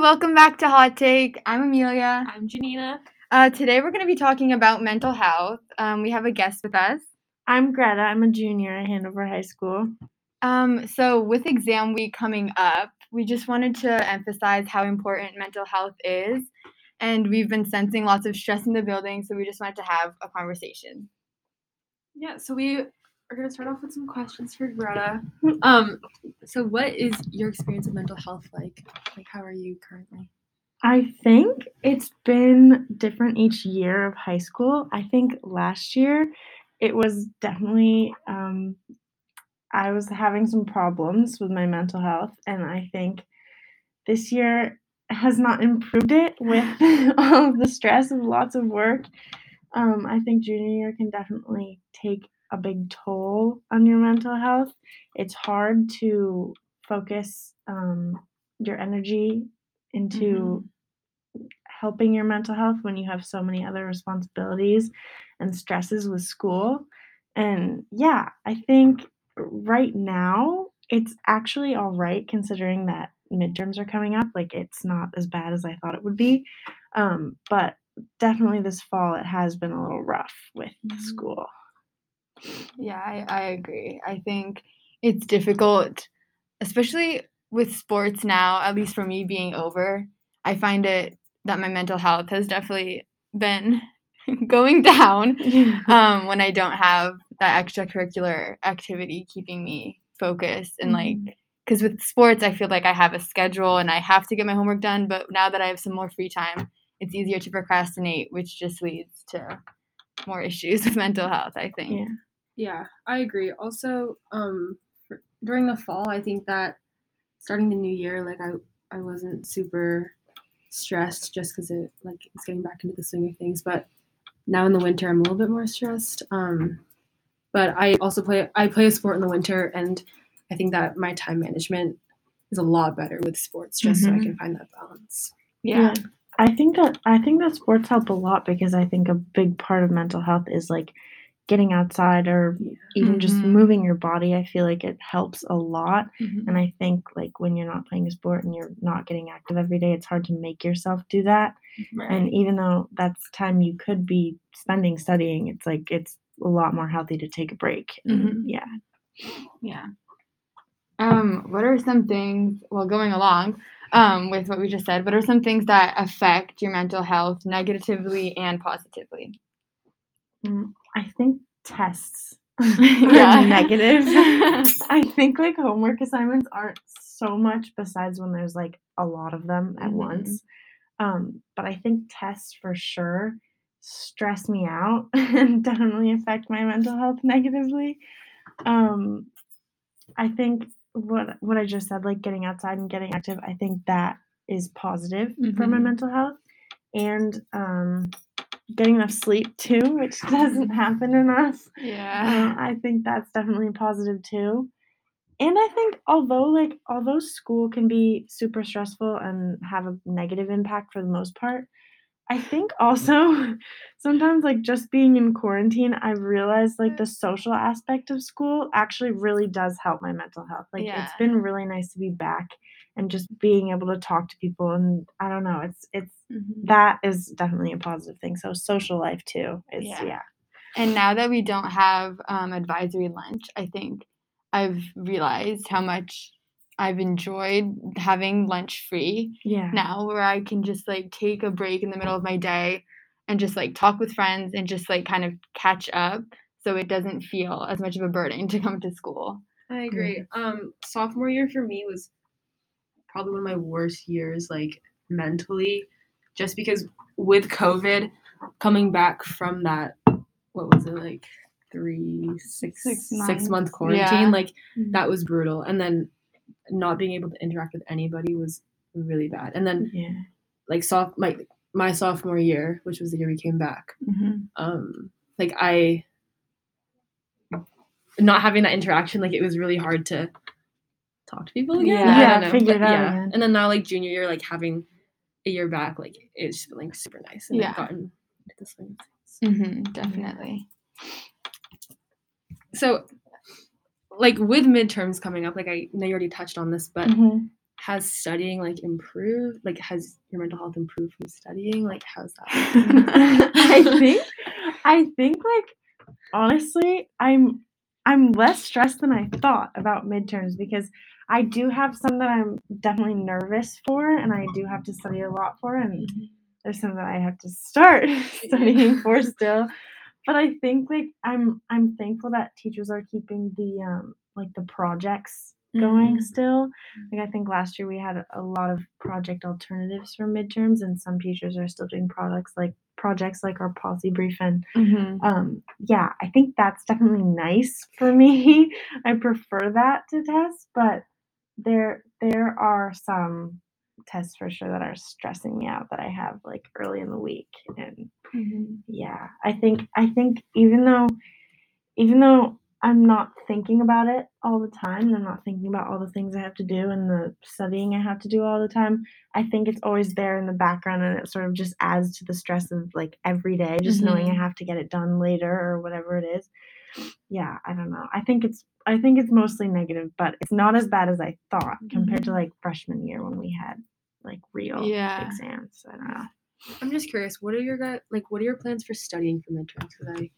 Welcome back to Hot Take. I'm Amelia. I'm Janina. Uh, today we're going to be talking about mental health. Um, we have a guest with us. I'm Greta. I'm a junior at Hanover High School. Um, so, with exam week coming up, we just wanted to emphasize how important mental health is. And we've been sensing lots of stress in the building, so we just wanted to have a conversation. Yeah, so we are going to start off with some questions for Greta. Um, so what is your experience of mental health like? Like, how are you currently? I think it's been different each year of high school. I think last year it was definitely, um, I was having some problems with my mental health, and I think this year has not improved it with all of the stress of lots of work. Um, I think junior year can definitely take a big toll on your mental health. It's hard to focus um, your energy into helping your mental health when you have so many other responsibilities and stresses with school. And yeah, I think right now it's actually all right considering that midterms are coming up. Like it's not as bad as I thought it would be. Um, but definitely this fall it has been a little rough with Mhm. school. Yeah, I, I agree. I think it's difficult, especially with sports now, at least for me being over. I find it that my mental health has definitely been going down um, when I don't have that extracurricular activity keeping me focused and like because with sports I feel like I have a schedule and I have to get my homework done but now that I have some more free time it's easier to procrastinate which just leads to more issues with mental health I think Yeah. Yeah, I agree. Also, um, for, during the fall, I think that starting the new year, like I, I wasn't super stressed just because it like it's getting back into the swing of things. But now in the winter, I'm a little bit more stressed. Um, but I also play I play a sport in the winter, and I think that my time management is a lot better with sports, just so I Mhm. can find that balance. yeah I think that I think that sports help a lot because I think a big part of mental health is like getting outside or Yeah. even just Mhm. moving your body. I feel like it helps a lot. Mhm. And I think like when you're not playing a sport and you're not getting active every day, it's hard to make yourself do that. Right. And even though that's time you could be spending studying, it's like it's a lot more healthy to take a break. And Mhm. yeah. Yeah. Um, what are some things, well, going along um, with what we just said, what are some things that affect your mental health negatively and positively? Mm, I think tests Yeah. are negative. I think like homework assignments aren't so much besides when there's like a lot of them at Mhm. once. Um, but I think tests for sure stress me out and definitely affect my mental health negatively. Um, I think what what I just said, like getting outside and getting active, I think that is positive for my Mhm. mental health. And um, getting enough sleep too, which doesn't happen enough. Uh, Yeah. I think that's definitely positive too. And I think although like although school can be super stressful and have a negative impact for the most part, I think also sometimes like just being in quarantine, I've realized like the social aspect of school actually really does help my mental health. Like Yeah. it's been really nice to be back and just being able to talk to people and I don't know, it's it's Mhm. that is definitely a positive thing. So social life too is Yeah. yeah. And now that we don't have um, advisory lunch, I think I've realized how much I've enjoyed having lunch free Yeah. now where I can just like take a break in the middle of my day and just like talk with friends and just like kind of catch up so it doesn't feel as much of a burden to come to school. I agree. Um, sophomore year for me was probably one of my worst years, like mentally, just because with COVID, coming back from that, what was it like, three, six, Six month quarantine, Yeah. like Mhm. that was brutal. And then not being able to interact with anybody was really bad. And then Yeah. like soph like my sophomore year, which was the year we came back, Mm-hmm. um, like I not having that interaction, like it was really hard to talk to people again. Yeah. Yeah, figure but it out yeah. again. And then now like junior year, like having a year back, like it's feeling super nice. And Yeah. I've gotten swing. Mm-hmm. Definitely. So like with midterms coming up, like I know you already touched on this, but Mhm. has studying like improved? Like, has your mental health improved from studying? Like, how's that? I think I think like honestly, I'm I'm less stressed than I thought about midterms because I do have some that I'm definitely nervous for and I do have to study a lot for and there's some that I have to start studying for still. But I think like I'm I'm thankful that teachers are keeping the um like the projects going Mhm. still. Like I think last year we had a lot of project alternatives for midterms and some teachers are still doing products like projects like our policy brief and Mhm. um yeah i think that's definitely nice for me i prefer that to tests but there there are some tests for sure that are stressing me out that i have like early in the week and Mhm. yeah i think i think even though even though i'm not thinking about it all the time and i'm not thinking about all the things i have to do and the studying i have to do all the time i think it's always there in the background and it sort of just adds to the stress of like every day just knowing i Mhm. have to get it done later or whatever it is yeah i don't know i think it's i think it's mostly negative but it's not as bad as i thought compared to Mhm. like freshman year when we had like real Yeah. exams i don't know I'm just curious. What are your guys like? What are your plans for studying for midterms? Because I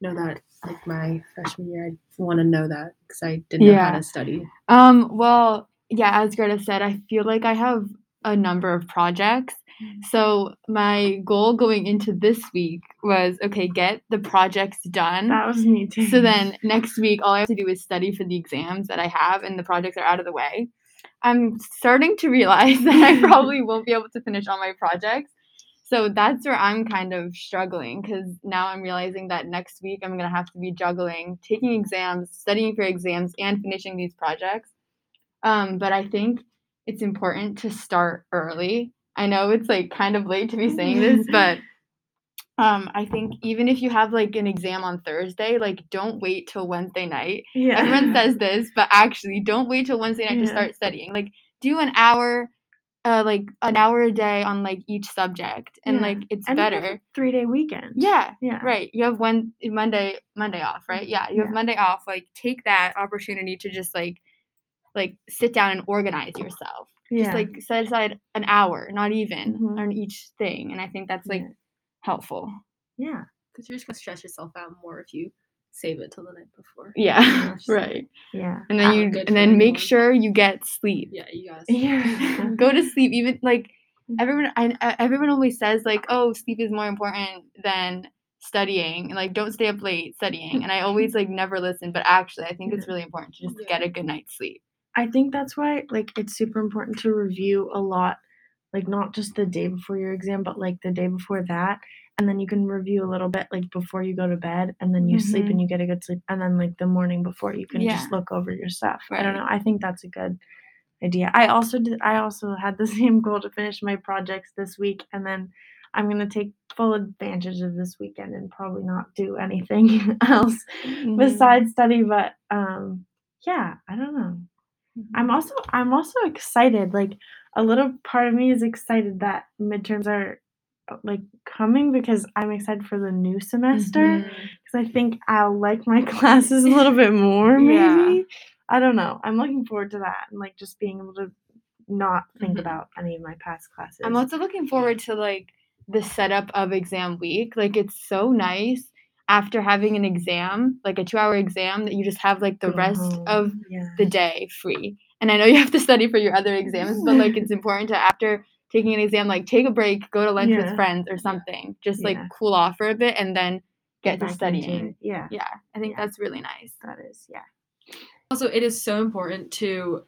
know that like my freshman year, I want to know that because I didn't know how to study. Um, well, yeah, as Greta said, I feel like I have a number of projects. So my goal going into this week was okay, get the projects done. that was me too So then next week, all I have to do is study for the exams that I have, and the projects are out of the way. I'm starting to realize that I probably won't be able to finish all my projects. So that's where I'm kind of struggling because now I'm realizing that next week I'm going to have to be juggling taking exams, studying for exams, and finishing these projects. Um, but I think it's important to start early. I know it's like kind of late to be saying this, but um, I think even if you have like an exam on Thursday, like don't wait till Wednesday night. yeah Everyone says this, but actually don't wait till Wednesday night to start studying. Like do an hour, uh, like an hour a day on like each subject, and Yeah. like it's and you have a better. three day weekend Yeah, yeah right. You have one Monday Monday off, right? Yeah, you have Yeah. Monday off. Like take that opportunity to just like like sit down and organize yourself. yeah Just like set aside an hour, not even Mhm. on each thing, and I think that's like Yeah. Helpful. yeah Because you're just gonna stress yourself out more if you save it till the night before. Yeah, Yes. right. yeah And then Ah, you and then make everyone. sure you get sleep. Yeah, you guys. yeah Go to sleep. Even like everyone, I, I- everyone always says like, oh, sleep is more important than studying. And like, don't stay up late studying. And I always like never listen, but actually, I think it's really important to just Yeah. get a good night's sleep. I think that's why like it's super important to review a lot, like not just the day before your exam, but like the day before that. And then you can review a little bit like before you go to bed and then you sleep Mhm. and you get a good sleep. And then like the morning before you can just look over your stuff. I don't know. I think that's a good idea. I also did I also had the same goal to finish my projects this week and then I'm gonna take full advantage of this weekend and probably not do anything else Mhm. besides study. But um yeah, I don't know. I'm also I'm also excited. Like a little part of me is excited that midterms are like coming because I'm excited for the new semester because I think I'll like my classes a little bit more Yeah. maybe. I don't know. I'm looking forward to that and like just being able to not think Mhm. about any of my past classes. I'm also looking forward to like the setup of exam week. Like it's so nice after having an exam, like a two hour exam, that you just have like the Go rest home. of yeah. the day free. And I know you have to study for your other exams, but like it's important to after taking an exam, like take a break, go to lunch with friends or something. Just like Yeah. cool off for a bit and then get, to back into studying. Yeah, Yeah, I think Yeah. that's really nice. that is. Yeah. Also, it is so important to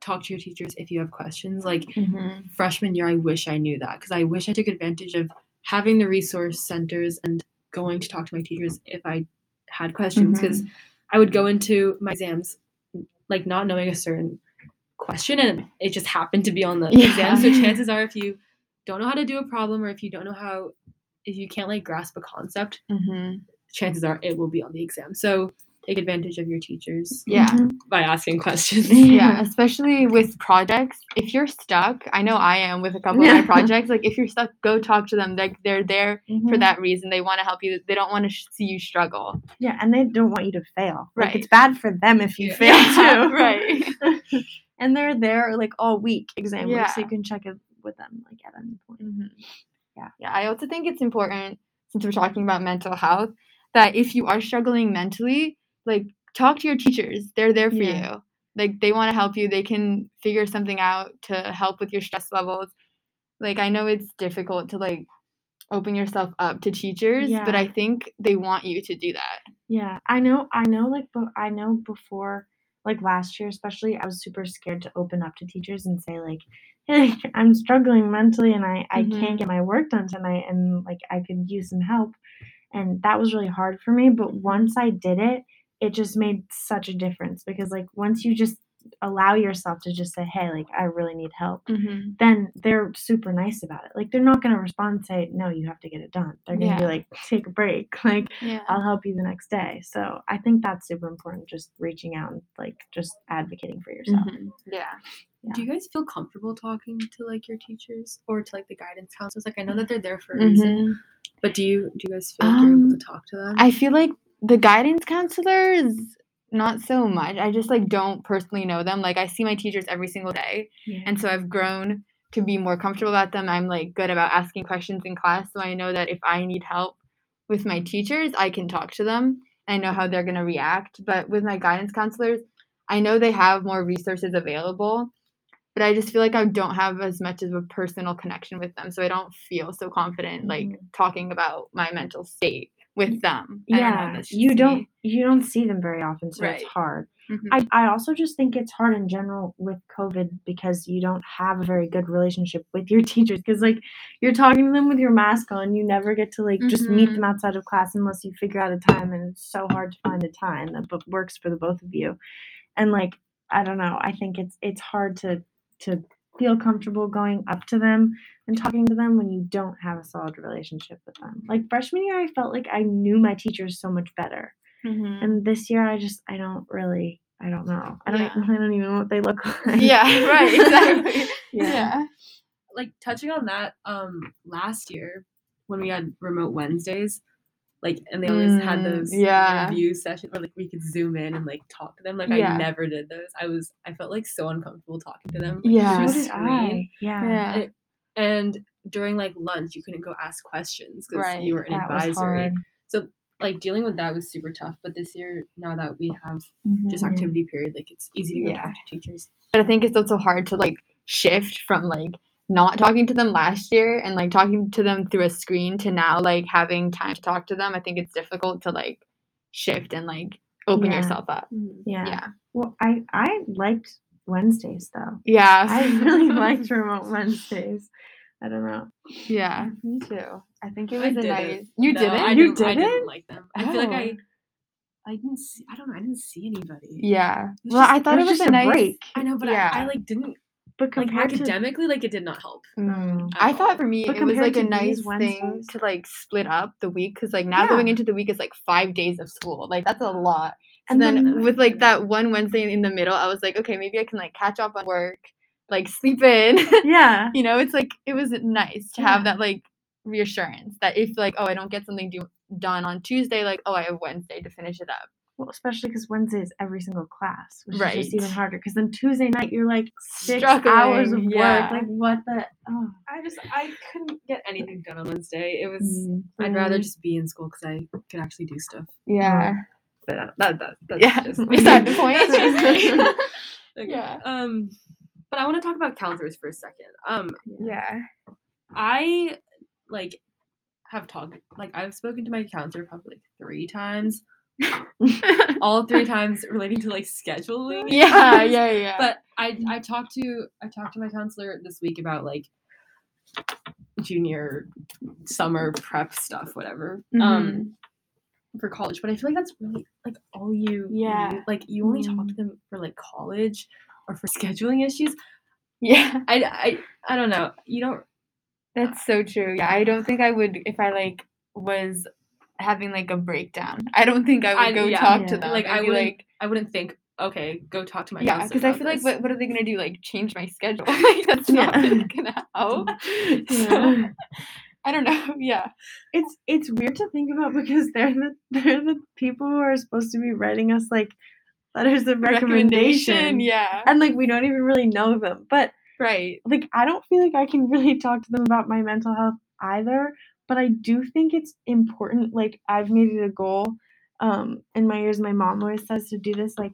talk to your teachers if you have questions. Like Mm-hmm. freshman year, I wish I knew that because I wish I took advantage of having the resource centers and going to talk to my teachers if I had questions because I would go into my exams like not knowing a certain question and it just happened to be on the Yeah. exam. So chances are if you don't know how to do a problem or if you don't know how if you can't like grasp a concept, Mm-hmm. chances are it will be on the exam. So take advantage of your teachers Yeah. Mhm. by asking questions. Yeah, especially with projects. If you're stuck, I know I am with a couple of my projects. Like if you're stuck, go talk to them. Like they're there for Mhm. that reason. They want to help you. They don't want to sh- see you struggle. Yeah, and they don't want you to fail. Like Right. it's bad for them if you Yeah. fail Yeah, too. right. and they're there like all week exam week, so you can check it with them like at any point. Mhm. Yeah. Yeah. I also think it's important since we're talking about mental health that if you are struggling mentally, like talk to your teachers. They're there for Yeah. you. Like they want to help you. They can figure something out to help with your stress levels. Like I know it's difficult to like open yourself up to teachers, but I think they want you to do that. Yeah, I know. I know. Like, but I know before, like last year, especially, I was super scared to open up to teachers and say like, "Hey, I'm struggling mentally, and I I Mhm. can't get my work done tonight, and like I could use some help." And that was really hard for me. But once I did it, it just made such a difference because like once you just allow yourself to just say, "Hey, like I really need help," Mm-hmm. then they're super nice about it. Like they're not gonna respond and say, "No, you have to get it done." They're gonna be like, "Take a break." Like Yeah. I'll help you the next day. So I think that's super important, just reaching out and like just advocating for yourself. Mhm. Yeah. Do you guys feel comfortable talking to like your teachers or to like the guidance counselors? Like I know that they're there for a reason, Mhm. but do you do you guys feel like you're able to Um, talk to them? I feel like the guidance counselors not so much. I just like don't personally know them. Like I see my teachers every single day, Yeah. and so I've grown to be more comfortable about them. I'm like good about asking questions in class, so I know that if I need help with my teachers, I can talk to them. I know how they're going to react. But with my guidance counselors, I know they have more resources available, but I just feel like I don't have as much of a personal connection with them, so I don't feel so confident like Mhm. talking about my mental state with them. I don't know, yeah, you don't me. you don't see them very often, so it's Right. hard. Mhm. I, I also just think it's hard in general with COVID because you don't have a very good relationship with your teachers because like you're talking to them with your mask on, you never get to like just meet Mhm. them outside of class unless you figure out a time, and it's so hard to find a time that works for the both of you. And like I don't know, I think it's it's hard to to feel comfortable going up to them and talking to them when you don't have a solid relationship with them. Like freshman year, I felt like I knew my teachers so much better. Mhm. And this year, I just I don't really I don't know. I don't Yeah. I don't even know what they look like. Yeah, right, exactly. Yeah. yeah. like touching on that, um, last year when we had remote Wednesdays, like and they always had Mm, those yeah. review sessions where like we could zoom in and like talk to them. Like Yeah. I never did those. I was I felt like so uncomfortable talking to them. Like, Yeah. through So screen. Yeah. Yeah. And, and during like lunch, you couldn't go ask questions because Right, you were an That advisory. So like dealing with that was super tough. But this year, now that we have just Mhm. activity period, like it's easy to go Yeah. talk to teachers. But I think it's also hard to like shift from like not talking to them last year and like talking to them through a screen to now like having time to talk to them. I think it's difficult to like shift and like open Yeah. yourself up. Mm-hmm. Yeah. Yeah. Well, I I liked Wednesdays though. Yeah. I really liked remote Wednesdays. I don't know. Yeah, me too. I think it was a didn't. nice. You No, didn't? I You didn't, I didn't didn't? like them. I feel like Oh. I I didn't see I don't know, I didn't see anybody. Yeah. was Well, just- I thought it was was, just a a nice break. I know, but Yeah. I, I like didn't But like compared to academically like it did not help. Mm. I thought for me But it was like a nice these thing to like split up the week because like now going into the week is like five days of school. Like that's a lot. And And then, then- with like that one Wednesday in the middle, I was like, okay, maybe I can like catch up on work, like sleep in. yeah. you know, it's like it was nice to have that like reassurance that if like oh I don't get something do- done on Tuesday, like oh I have Wednesday to finish it up. Well, especially because Wednesday is every single class, which is just even harder. Because then Tuesday night you're like six hours of Struggling, work. Like what the? Oh. I just I couldn't get anything done on Wednesday. It was Mm. I'd rather just be in school because I could actually do stuff. Yeah. But that, that, that that's Yeah. just Beside the point. That's just me. Okay, Yeah. Um, but I want to talk about counselors for a second. Um, Yeah. I like have talked like I've spoken to my counselor probably like three times. all three times relating to like scheduling. Yeah, yeah, yeah. But I I talked to I talked to my counselor this week about like junior summer prep stuff, whatever. Mm-hmm. Um for college. But I feel like that's really like all you Yeah. need. like you only talk Mm. to them for like college or for scheduling issues. yeah. I I I don't know. You don't That's so true. Yeah, I don't think I would if I like was having like a breakdown. I don't think I would I- go yeah. talk Yeah. to them. Like, I'd I wouldn't like I wouldn't think, okay, go talk to my yeah, because I about feel like what, what are they gonna do? Like change my schedule? like that's not Yeah. gonna help. So I don't know. Yeah. It's it's weird to think about because they're the they're the people who are supposed to be writing us like letters of recommendation. Yeah. And like we don't even really know them. But Right. like I don't feel like I can really talk to them about my mental health either. But I do think it's important. Like I've made it a goal. Um, in my years, my mom always says to do this. Like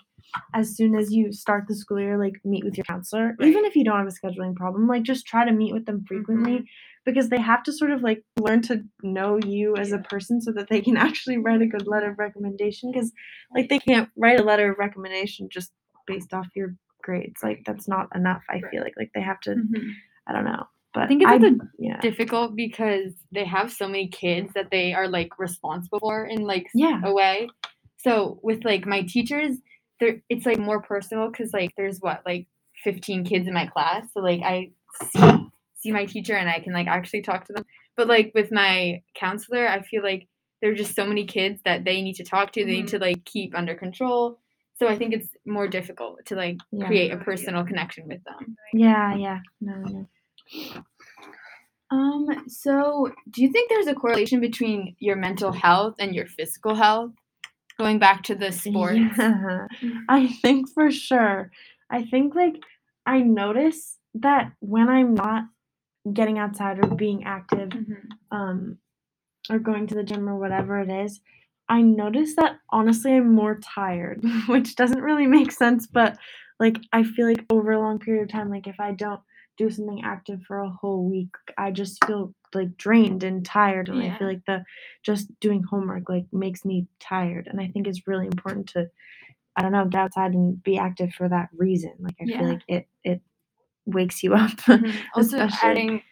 as soon as you start the school year, like meet with your counselor, even if you don't have a scheduling problem. Like just try to meet with them frequently Mhm. because they have to sort of like learn to know you as a person so that they can actually write a good letter of recommendation. Because like they can't write a letter of recommendation just based off your grades. Like that's not enough. I feel like like they have to. Mhm. I don't know. But I think it's also yeah. difficult because they have so many kids that they are like responsible for in like Yeah. a way. So with like my teachers, there it's like more personal because like there's what like 15 kids in my class, so like I see see my teacher and I can like actually talk to them. But like with my counselor, I feel like there are just so many kids that they need to talk to. They need to like keep under control. So I think it's more difficult to like Yeah. create a personal connection with them. Yeah. Yeah. No. No. Um, so do you think there's a correlation between your mental health and your physical health? Going back to the sports. Yeah. I think for sure. I think like I notice that when I'm not getting outside or being active, Mhm. um, or going to the gym or whatever it is, I notice that honestly I'm more tired, which doesn't really make sense, but like I feel like over a long period of time, like if I don't do something active for a whole week, I just feel like drained and tired, and I feel like the just doing homework like makes me tired, and I think it's really important to, I don't know, get outside and be active for that reason. Like I Yeah. feel like it it wakes you up. Mhm. Also adding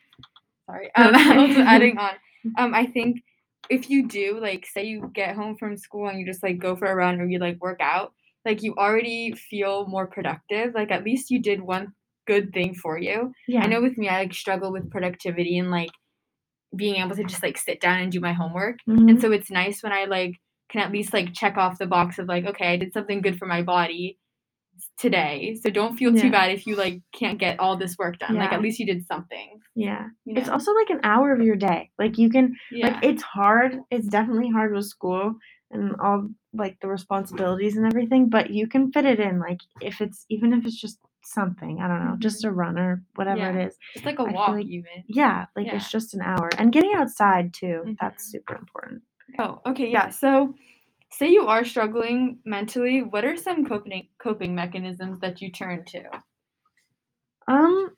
sorry. Um, also adding on. Um, I think if you do like say you get home from school and you just like go for a run or you like work out, like you already feel more productive. Like at least you did one good thing for you. yeah. I know with me I like struggle with productivity and like being able to just like sit down and do my homework. Mhm. And so it's nice when I like can at least like check off the box of like, okay, I did something good for my body today. So don't feel too bad if you like can't get all this work done. Like at least you did something. yeah. You It's also like an hour of your day. Like you can yeah. like it's hard. It's definitely hard with school and all like the responsibilities and everything, but you can fit it in like if it's even if it's just something, I don't know, just a run or whatever Mm-hmm. Yeah. it is. Just like a I walk like- even. Yeah, like Yeah. it's just an hour. And getting outside too, that's Mhm. super important. Oh, okay, yeah. So say you are struggling mentally, what are some coping coping mechanisms that you turn to? Um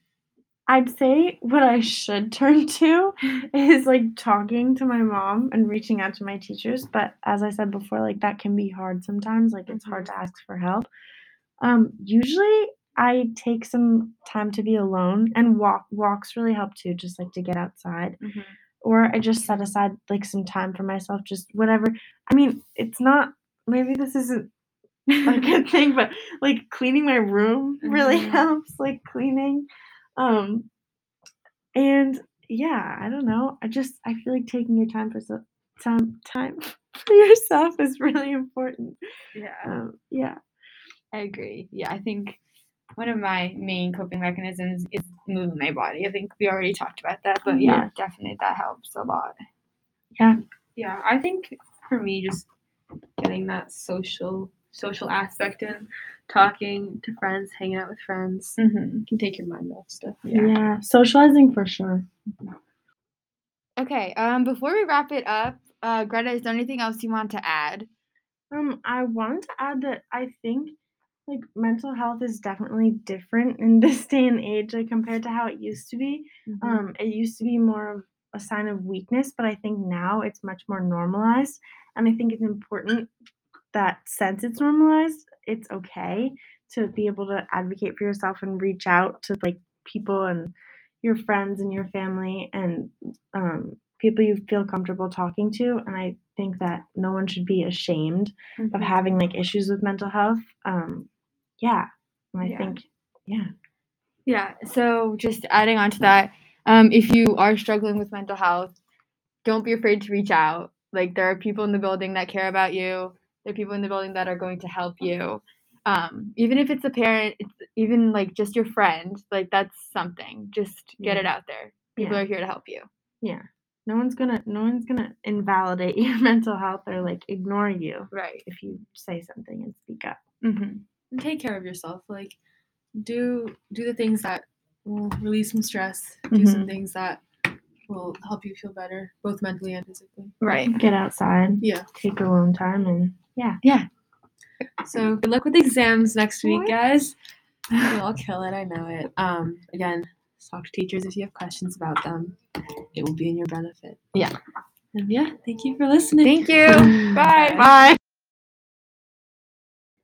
I'd say what I should turn to is like talking to my mom and reaching out to my teachers, but as I said before, like that can be hard sometimes, like it's hard to ask for help. Um usually I take some time to be alone and walk walks really help too, just like to get outside. Mhm. Or I just set aside like some time for myself, just whatever. I mean, it's not maybe this isn't a good thing, but like cleaning my room really Mhm. helps, like cleaning. Um and yeah, I don't know. I just I feel like taking your time for so, time time for yourself is really important. Yeah. Um, yeah. I agree. Yeah, I think one of my main coping mechanisms is moving my body. I think we already talked about that, but yeah, definitely that helps a lot. Yeah, Yeah, I think for me, just getting that social social aspect in, talking to friends, hanging out with friends, Mm-hmm. can take your mind off stuff. yeah, Socializing for sure. Okay. Um, before we wrap it up, uh, Greta, is there anything else you want to add? Um, I wanted to add that I think like mental health is definitely different in this day and age, like compared to how it used to be. Mm-hmm. Um, it used to be more of a sign of weakness, but I think now it's much more normalized. And I think it's important that since it's normalized, it's okay to be able to advocate for yourself and reach out to like people and your friends and your family and um, people you feel comfortable talking to. And I think that no one should be ashamed of Mhm. having like issues with mental health. Um, yeah. And I Yeah. think, yeah. Yeah. So just adding on to that, um, if you are struggling with mental health, don't be afraid to reach out. Like there are people in the building that care about you. There are people in the building that are going to help you. Um, even if it's a parent, it's even like just your friend, like that's something. Just get Yeah. it out there. People Yeah. are here to help you. Yeah. no one's gonna no one's gonna invalidate your mental health or like ignore you Right. if you say something and speak up. Mm-hmm. And take care of yourself. Like do do the things that will release some stress. Do some things that will help you feel better, both mentally and physically. Right. Get outside, Yeah. take alone time, and yeah. Yeah. So good luck with exams next week, What? guys. You'll all kill it. I know it. Um, again, talk to teachers if you have questions about them. It will be in your benefit. Yeah. And yeah, thank you for listening. Thank you. Bye. bye.